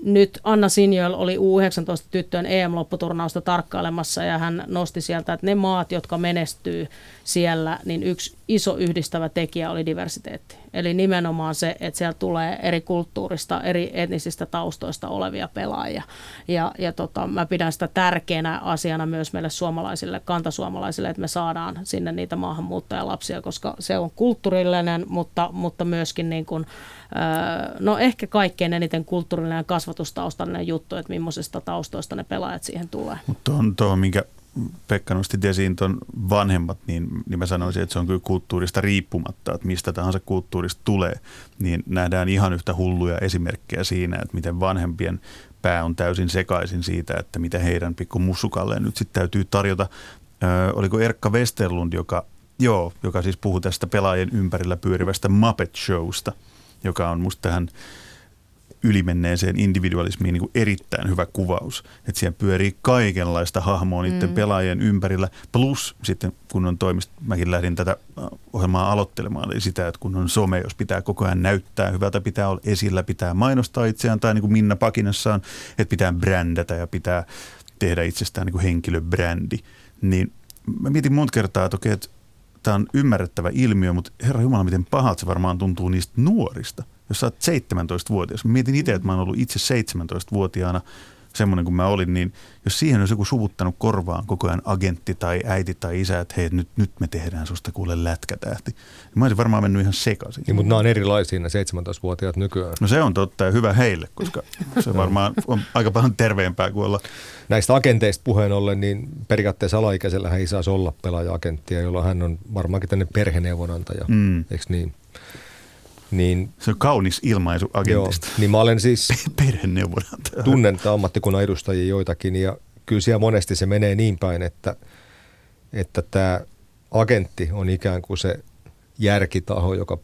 Speaker 3: nyt Anna Sinjöl oli U19-tyttöjen EM-lopputurnausta tarkkailemassa ja hän nosti sieltä, että ne maat, jotka menestyy siellä, niin yksi iso yhdistävä tekijä oli diversiteetti. Eli nimenomaan se, että siellä tulee eri kulttuurista, eri etnisistä taustoista olevia pelaajia. Ja, ja tota, mä pidän sitä tärkeänä asiana myös meille suomalaisille, kantasuomalaisille, että me saadaan sinne niitä maahanmuuttajalapsia, koska se on kulttuurillinen, mutta, mutta myöskin niin kuin, no ehkä kaikkein eniten kulttuurillinen ja kasvatustaustallinen juttu, että millaisista taustoista ne pelaajat siihen tulee.
Speaker 1: Mutta on tuo, minkä Pekka nosti esiin tuon vanhemmat, niin, niin mä sanoisin, että se on kyllä kulttuurista riippumatta, että mistä tahansa kulttuurista tulee, niin nähdään ihan yhtä hulluja esimerkkejä siinä, että miten vanhempien pää on täysin sekaisin siitä, että mitä heidän pikku mussukalleen nyt sitten täytyy tarjota. Ö, oliko Erkka Westerlund, joka, joo, joka siis puhui tästä pelaajien ympärillä pyörivästä Muppet Showsta, joka on musta tähän ylimenneeseen individualismiin niin kuin erittäin hyvä kuvaus. Että siellä pyörii kaikenlaista hahmoa niiden mm. pelaajien ympärillä. Plus sitten kun on toimista, mäkin lähdin tätä ohjelmaa aloittelemaan, eli sitä, että kun on some, jos pitää koko ajan näyttää hyvältä, pitää olla esillä, pitää mainostaa itseään, tai niin kuin Minna Pakinassaan, että pitää brändätä ja pitää tehdä itsestään niin kuin henkilöbrändi. Niin mä mietin monta kertaa, että okei, että tämä on ymmärrettävä ilmiö, mutta herra Jumala, miten pahalta se varmaan tuntuu niistä nuorista – jos sä oot 17-vuotias, mä mietin itse, että mä oon ollut itse 17-vuotiaana semmoinen kuin mä olin, niin jos siihen olisi joku suvuttanut korvaan koko ajan agentti tai äiti tai isä, että hei nyt, nyt me tehdään susta kuule lätkätähti, niin mä olisin varmaan mennyt ihan sekaisin.
Speaker 2: Niin, mutta nämä on erilaisia ne 17-vuotiaat nykyään.
Speaker 1: No se on totta ja hyvä heille, koska se varmaan on aika paljon terveempää kuin olla.
Speaker 2: Näistä agenteista puheen ollen, niin periaatteessa alaikäisellä hän ei saisi olla pelaaja-agenttia, jolloin hän on varmaankin tänne perheneuvonantaja, mm. eikö niin?
Speaker 1: Niin, se on kaunis ilmaisu agentista.
Speaker 2: Joo, niin mä olen siis... [laughs]
Speaker 1: Perheneuvonantaja.
Speaker 2: Tunnen ammattikunnan edustajia joitakin ja kyllä siellä monesti se menee niin päin, että, että tämä agentti on ikään kuin se järkitaho, joka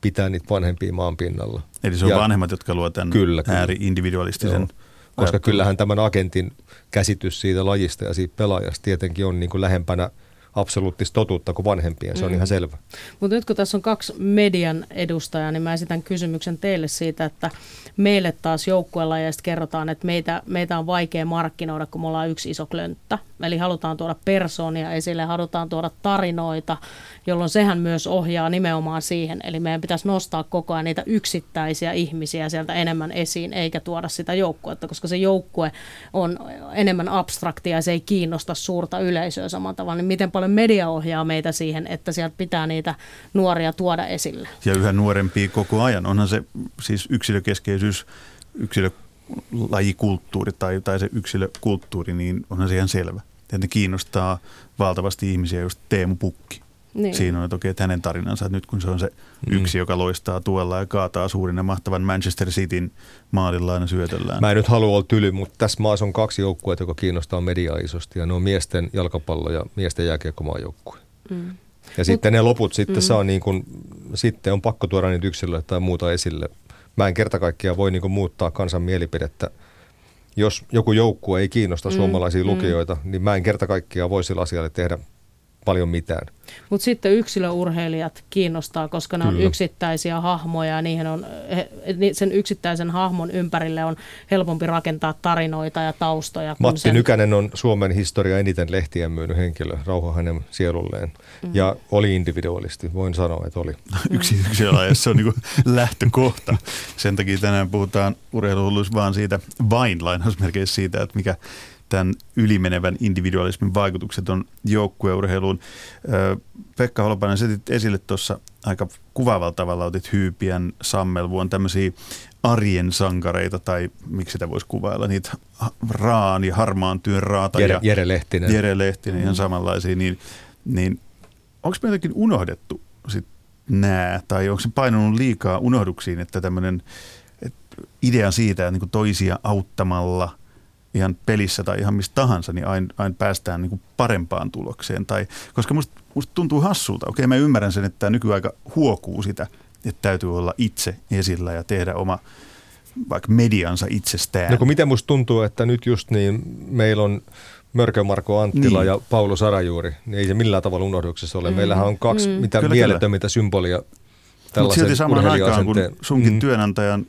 Speaker 2: pitää niitä vanhempia maan pinnalla.
Speaker 1: Eli se on ja, vanhemmat, jotka luovat tämän kyllä, ääri-individualistisen
Speaker 2: Koska ajattelun. kyllähän tämän agentin käsitys siitä lajista ja siitä pelaajasta tietenkin on niin kuin lähempänä – absoluuttista totuutta kuin vanhempien, se on mm. ihan selvä.
Speaker 3: Mutta nyt kun tässä on kaksi median edustajaa, niin mä esitän kysymyksen teille siitä, että meille taas joukkuelajeista kerrotaan, että meitä, meitä on vaikea markkinoida, kun me ollaan yksi iso klönttä. Eli halutaan tuoda persoonia esille, halutaan tuoda tarinoita, jolloin sehän myös ohjaa nimenomaan siihen. Eli meidän pitäisi nostaa koko ajan niitä yksittäisiä ihmisiä sieltä enemmän esiin, eikä tuoda sitä joukkuetta, koska se joukkue on enemmän abstraktia ja se ei kiinnosta suurta yleisöä samalla tavalla. Niin miten paljon media ohjaa meitä siihen, että sieltä pitää niitä nuoria tuoda esille?
Speaker 1: Ja yhä nuorempia koko ajan. Onhan se siis yksilökeskeisyys, yksilö lajikulttuuri tai, tai se yksilökulttuuri, niin onhan se ihan selvä. Ja ne kiinnostaa valtavasti ihmisiä, just Teemu Pukki. Niin. Siinä on, että, okei, että hänen tarinansa, että nyt kun se on se mm. yksi, joka loistaa tuolla ja kaataa suurin ja mahtavan Manchester Cityn maalillaan ja syötöllään.
Speaker 2: Mä en nyt halua olla tyly, mutta tässä maassa on kaksi joukkuetta, joka kiinnostaa mediaa isosti ja ne on miesten jalkapallo ja miesten jääkiekkomaajoukkue. Mm. Ja sitten ne loput sitten mm. saa niin kuin, sitten on pakko tuoda niitä yksilöitä tai muuta esille. Mä en kerta kaikkiaan voi niin muuttaa kansan mielipidettä jos joku joukkue ei kiinnosta mm, suomalaisia mm. lukijoita, niin mä en kerta kaikkiaan voi sillä asialle tehdä paljon mitään.
Speaker 3: Mutta sitten yksilöurheilijat kiinnostaa, koska ne Kyllä. on yksittäisiä hahmoja ja niihin on, sen yksittäisen hahmon ympärille on helpompi rakentaa tarinoita ja taustoja.
Speaker 2: Matti sen... Nykänen on Suomen historia eniten lehtiä myynyt henkilö, rauha hänen sielulleen. Mm-hmm. Ja oli individualisti, voin sanoa, että oli. [laughs]
Speaker 1: Yksi yksilöajassa on niin lähtökohta. Sen takia tänään puhutaan urheiluhulluissa vaan siitä, vain lainausmerkeissä siitä, että mikä tämän ylimenevän individualismin vaikutukset on joukkueurheiluun. Pekka Holopainen, setit esille tuossa aika kuvaavalla tavalla, otit Hyypiän, Sammelvuon, tämmöisiä arjen sankareita tai miksi sitä voisi kuvailla, niitä raan ja harmaan työn raata
Speaker 2: Jere,
Speaker 1: ja
Speaker 2: Jere Lehtinen.
Speaker 1: Jere Lehtinen ihan samanlaisia, niin, niin onko me jotenkin unohdettu sit nämä, tai onko se painunut liikaa unohduksiin, että tämmöinen idea siitä, että niin toisia auttamalla ihan pelissä tai ihan mistä tahansa, niin aina, aina päästään niin parempaan tulokseen. Tai, koska musta, musta tuntuu hassulta. Okei, mä ymmärrän sen, että tämä nykyaika huokuu sitä, että täytyy olla itse esillä ja tehdä oma vaikka mediansa itsestään.
Speaker 2: No kun miten musta tuntuu, että nyt just niin meillä on Mörkö Marko Anttila niin. ja Paulo Sarajuuri, niin ei se millään tavalla unohduksessa ole. Mm. Meillähän on kaksi mm. mitä kyllä, mielettömitä kyllä. symbolia
Speaker 1: Mutta silti samaan aikaan, kun sunkin mm. työnantajan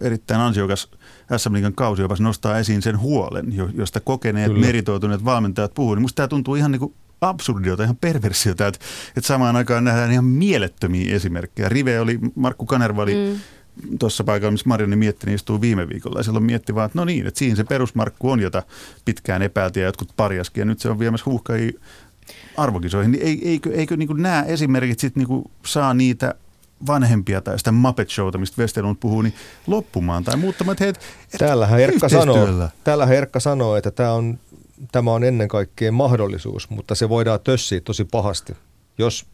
Speaker 1: erittäin ansiokas SM Liigan kausiopas nostaa esiin sen huolen, josta kokeneet, kyllä. meritoituneet valmentajat puhuu, niin musta tämä tuntuu ihan niin kuin absurdiota, ihan perversiota, että, että samaan aikaan nähdään ihan mielettömiä esimerkkejä. Rive oli, Markku Kanerva oli mm tuossa paikalla, missä Marioni mietti, niin istuu viime viikolla. Ja silloin mietti vaan, että no niin, että siinä se perusmarkku on, jota pitkään epäiltiin ja jotkut parjaskin. Ja nyt se on viemässä huuhkajia arvokisoihin. Niin eikö, eikö, eikö niin nämä esimerkit sitten niin saa niitä vanhempia tai sitä Muppet Showta, mistä Westerlund puhuu, niin loppumaan tai muuttamaan, että, hei,
Speaker 2: täällähän Erkka sanoo, täällähän Erkka sanoo, että tämä on, tämä on ennen kaikkea mahdollisuus, mutta se voidaan tössiä tosi pahasti, jos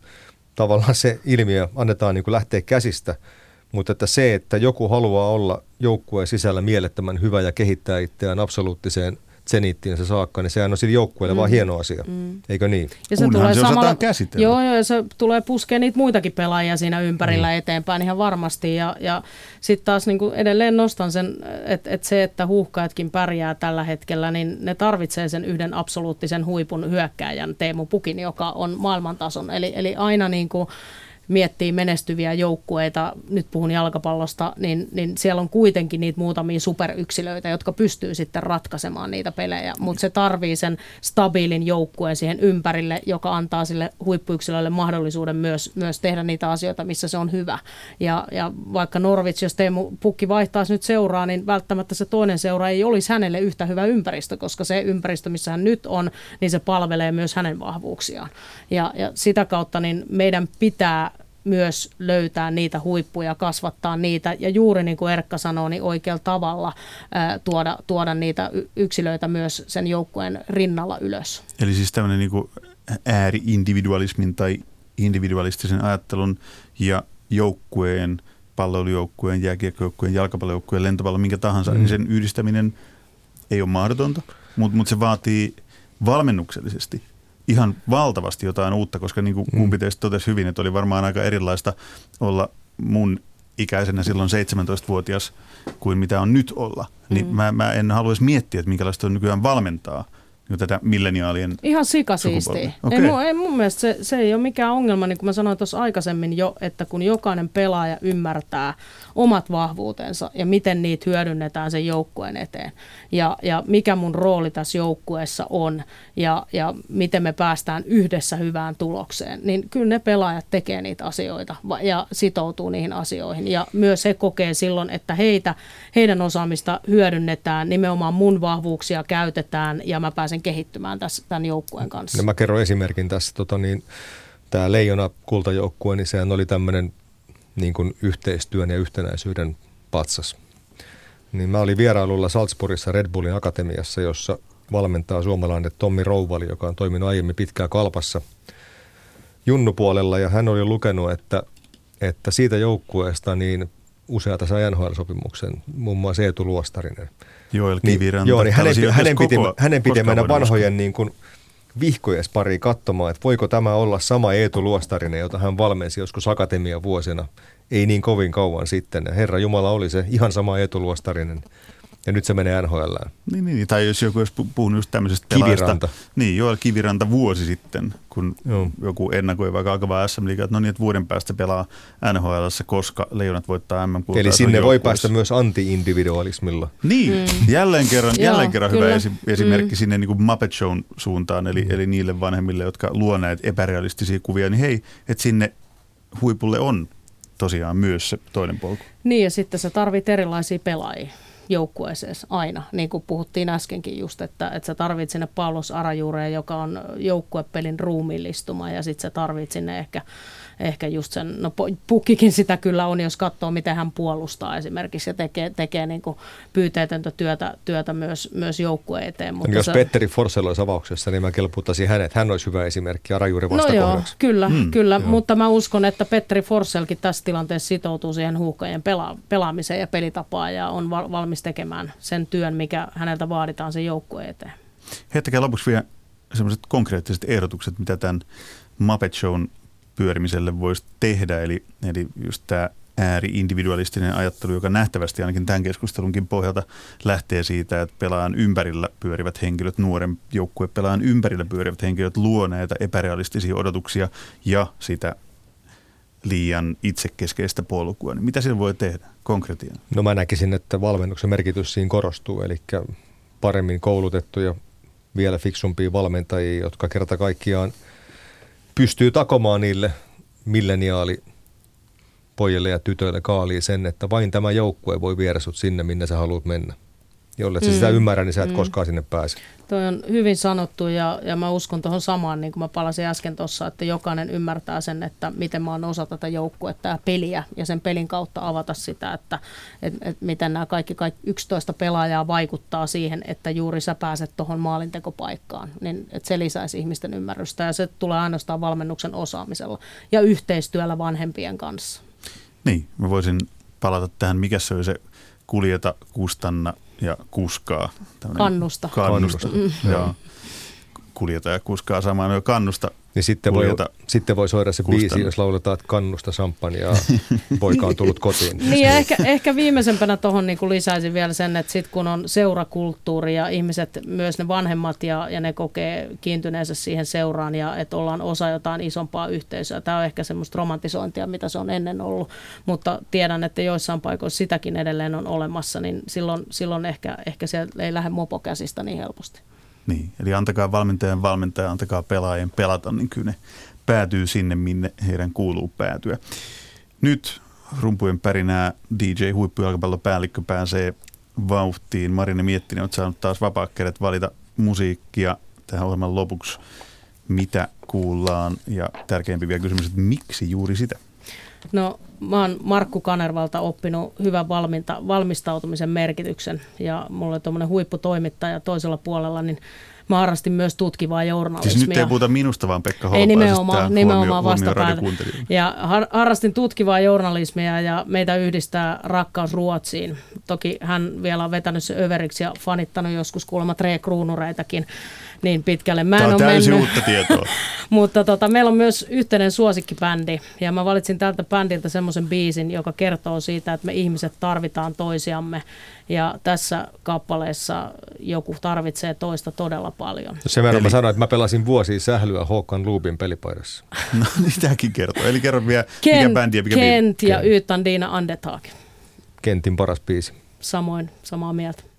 Speaker 2: tavallaan se ilmiö annetaan niin kuin lähteä käsistä – mutta että se, että joku haluaa olla joukkueen sisällä mielettömän hyvä ja kehittää itseään absoluuttiseen se saakka, niin sehän on sille joukkueelle mm. vaan hieno asia, mm. eikö niin?
Speaker 1: Ja se Kunhan tulee se samalla, käsitellä.
Speaker 3: Joo, joo, ja se tulee puskea niitä muitakin pelaajia siinä ympärillä mm. eteenpäin ihan varmasti. Ja, ja sitten taas niin kuin edelleen nostan sen, että et se, että huuhkajatkin pärjää tällä hetkellä, niin ne tarvitsee sen yhden absoluuttisen huipun hyökkääjän Teemu Pukin, joka on maailmantason. Eli, eli aina niin kuin miettii menestyviä joukkueita, nyt puhun jalkapallosta, niin, niin siellä on kuitenkin niitä muutamia superyksilöitä, jotka pystyy sitten ratkaisemaan niitä pelejä, mutta se tarvii sen stabiilin joukkueen siihen ympärille, joka antaa sille huippuyksilölle mahdollisuuden myös, myös tehdä niitä asioita, missä se on hyvä. Ja, ja vaikka Norvits, jos Teemu Pukki vaihtaisi nyt seuraa, niin välttämättä se toinen seura ei olisi hänelle yhtä hyvä ympäristö, koska se ympäristö, missä hän nyt on, niin se palvelee myös hänen vahvuuksiaan. Ja, ja sitä kautta niin meidän pitää myös löytää niitä huippuja, kasvattaa niitä ja juuri niin kuin Erkka sanoo, niin oikealla tavalla ää, tuoda, tuoda niitä yksilöitä myös sen joukkueen rinnalla ylös.
Speaker 1: Eli siis tämmöinen niin kuin ääri-individualismin tai individualistisen ajattelun ja joukkueen, palloilujoukkueen, jääkiekkojoukkueen, jalkapallojoukkueen, lentopallon, minkä tahansa, mm. niin sen yhdistäminen ei ole mahdotonta, mutta mut se vaatii valmennuksellisesti ihan valtavasti jotain uutta, koska niin kuin mm. kumpi teistä totesi hyvin, että oli varmaan aika erilaista olla mun ikäisenä silloin 17-vuotias kuin mitä on nyt olla. Niin mm. mä, mä en haluaisi miettiä, että minkälaista on nykyään valmentaa niin tätä milleniaalien
Speaker 3: Ihan sikasiistiä. Okay. Ei, mun, ei mun mielestä se, se ei ole mikään ongelma, niin kuin mä sanoin tuossa aikaisemmin jo, että kun jokainen pelaaja ymmärtää omat vahvuutensa ja miten niitä hyödynnetään sen joukkueen eteen ja, ja mikä mun rooli tässä joukkueessa on ja, ja miten me päästään yhdessä hyvään tulokseen, niin kyllä ne pelaajat tekee niitä asioita ja sitoutuu niihin asioihin ja myös he kokee silloin, että heitä, heidän osaamista hyödynnetään, nimenomaan mun vahvuuksia käytetään ja mä pääsen kehittymään tässä, tämän joukkueen kanssa.
Speaker 2: No mä kerron esimerkin tässä, tota niin, tämä Leijona kultajoukkue, niin sehän oli tämmöinen niin kuin yhteistyön ja yhtenäisyyden patsas. Niin mä olin vierailulla Salzburgissa Red Bullin akatemiassa, jossa valmentaa suomalainen Tommi Rouvali, joka on toiminut aiemmin pitkään kalpassa junnupuolella ja hän oli lukenut, että, että siitä joukkueesta niin useata sai NHL-sopimuksen, muun muassa Eetu Luostarinen.
Speaker 1: Joel niin, Kiviranta.
Speaker 2: Niin, joo, niin hänen, hänen, piti, hänen piti mennä vanhojen niin kuin, vihkojes pari katsomaan, että voiko tämä olla sama Eetu Luostarinen, jota hän valmensi joskus akatemia vuosina, ei niin kovin kauan sitten. Herra Jumala oli se ihan sama Eetu Luostarinen. Ja nyt se menee NHL.
Speaker 1: Niin, niin, tai jos joku olisi puhunut just tämmöisestä pelaajasta. Kiviranta. Niin, Joel Kiviranta vuosi sitten, kun Joo. joku ennakoi vaikka alkavaa SM Liigaa, että no niin, että vuoden päästä pelaa NHL, koska Leijonat voittaa mm
Speaker 2: Eli sinne voi päästä myös anti-individualismilla.
Speaker 1: Niin, mm. jälleen kerran, jälleen Joo, kerran hyvä esimerkki mm. sinne niin kuin Muppet Shown suuntaan, eli, mm. eli niille vanhemmille, jotka luo näitä epärealistisia kuvia, niin hei, että sinne huipulle on tosiaan myös se toinen polku.
Speaker 3: Niin, ja sitten sä tarvit erilaisia pelaajia joukkueeseen aina, niin kuin puhuttiin äskenkin just, että, että sä tarvit sinne Paulos Arajuureen, joka on joukkuepelin ruumiillistuma ja sitten sä tarvit sinne ehkä, ehkä just sen, no Pukkikin sitä kyllä on, jos katsoo, miten hän puolustaa esimerkiksi ja tekee, tekee niin kuin pyyteetöntä työtä, työtä myös, myös joukkueen eteen.
Speaker 2: Mutta jos se, Petteri Forsell olisi avauksessa, niin mä kelputtaisin hänet. Hän olisi hyvä esimerkki ja rajuri
Speaker 3: No joo, kyllä, mm, kyllä. Joo. mutta mä uskon, että Petteri Forsellkin tässä tilanteessa sitoutuu siihen huuhkajien pela- pelaamiseen ja pelitapaan ja on val- valmis tekemään sen työn, mikä häneltä vaaditaan sen joukkueen eteen.
Speaker 1: Heittäkää lopuksi vielä sellaiset konkreettiset ehdotukset, mitä tämän Muppet Shown pyörimiselle voisi tehdä. Eli, eli just tämä ääri-individualistinen ajattelu, joka nähtävästi ainakin tämän keskustelunkin pohjalta lähtee siitä, että pelaan ympärillä pyörivät henkilöt, nuoren joukkue pelaan ympärillä pyörivät henkilöt luo näitä epärealistisia odotuksia ja sitä liian itsekeskeistä polkua. Niin mitä sillä voi tehdä konkretiaan?
Speaker 2: No mä näkisin, että valmennuksen merkitys siinä korostuu, eli paremmin koulutettuja, vielä fiksumpia valmentajia, jotka kerta kaikkiaan pystyy takomaan niille milleniaali pojille ja tytöille kaaliin sen, että vain tämä joukkue voi viedä sinne, minne sä haluat mennä. Jolle mm. sitä ymmärrä, niin sä et mm. koskaan sinne pääse.
Speaker 3: Toi on hyvin sanottu ja, ja mä uskon tuohon samaan, niin kuin mä palasin äsken tuossa, että jokainen ymmärtää sen, että miten mä oon osa tätä joukkuetta ja peliä ja sen pelin kautta avata sitä, että et, et miten nämä kaikki, kaikki 11 pelaajaa vaikuttaa siihen, että juuri sä pääset tuohon maalintekopaikkaan, niin että se lisäisi ihmisten ymmärrystä ja se tulee ainoastaan valmennuksen osaamisella ja yhteistyöllä vanhempien kanssa.
Speaker 1: Niin, mä voisin palata tähän, mikä se oli se kuljeta, kustanna ja kuskaa.
Speaker 3: Kannusta.
Speaker 1: Kannusta, mm. joo. Kuljeta ja kuskaa samaan kannusta
Speaker 2: niin sitten voi, sitten voi soida se kustannus. biisi, jos lauletaan, että kannusta ja poika on tullut kotiin. [laughs]
Speaker 3: niin ja ehkä, ehkä viimeisempänä tuohon niin lisäisin vielä sen, että sitten kun on seurakulttuuri ja ihmiset, myös ne vanhemmat ja, ja ne kokee kiintyneensä siihen seuraan ja että ollaan osa jotain isompaa yhteisöä. Tämä on ehkä semmoista romantisointia, mitä se on ennen ollut, mutta tiedän, että joissain paikoissa sitäkin edelleen on olemassa, niin silloin, silloin ehkä, ehkä se ei lähde mopokäsistä niin helposti.
Speaker 1: Niin, eli antakaa valmentajan valmentaja, antakaa pelaajien pelata, niin kyllä ne päätyy sinne, minne heidän kuuluu päätyä. Nyt rumpujen pärinää DJ huippujalkapallopäällikkö pääsee vauhtiin. Marine Miettinen, olet saanut taas vapaakädet valita musiikkia tähän ohjelman lopuksi. Mitä kuullaan ja tärkeämpi vielä kysymys, että miksi juuri sitä?
Speaker 3: No mä oon Markku Kanervalta oppinut hyvän valminta, valmistautumisen merkityksen ja mulla on tuommoinen huipputoimittaja toisella puolella, niin mä harrastin myös tutkivaa journalismia.
Speaker 1: Siis nyt ei puhuta minusta, vaan Pekka Holopaisesta.
Speaker 3: Ei nimenomaan, nimenomaan vastapäätä. Ja har, harrastin tutkivaa journalismia ja meitä yhdistää rakkaus Ruotsiin. Toki hän vielä on vetänyt se överiksi ja fanittanut joskus kuulemma Tre Kruunureitakin niin pitkälle.
Speaker 1: Mä Tämä on täysin mennyt. uutta tietoa. [laughs]
Speaker 3: Mutta tota, meillä on myös yhteinen suosikkibändi ja mä valitsin tältä bändiltä semmoisen biisin, joka kertoo siitä, että me ihmiset tarvitaan toisiamme ja tässä kappaleessa joku tarvitsee toista todella paljon.
Speaker 2: Sen verran Eli... mä sanoin, että mä pelasin vuosia sählyä Håkan Lubin pelipaidassa. [laughs]
Speaker 1: No niin kertoo. Eli kerro vielä, Kent, mikä bändi ja mikä
Speaker 3: Kent ja Ytan Diina Andetag.
Speaker 2: Kentin paras biisi.
Speaker 3: Samoin, samaa mieltä.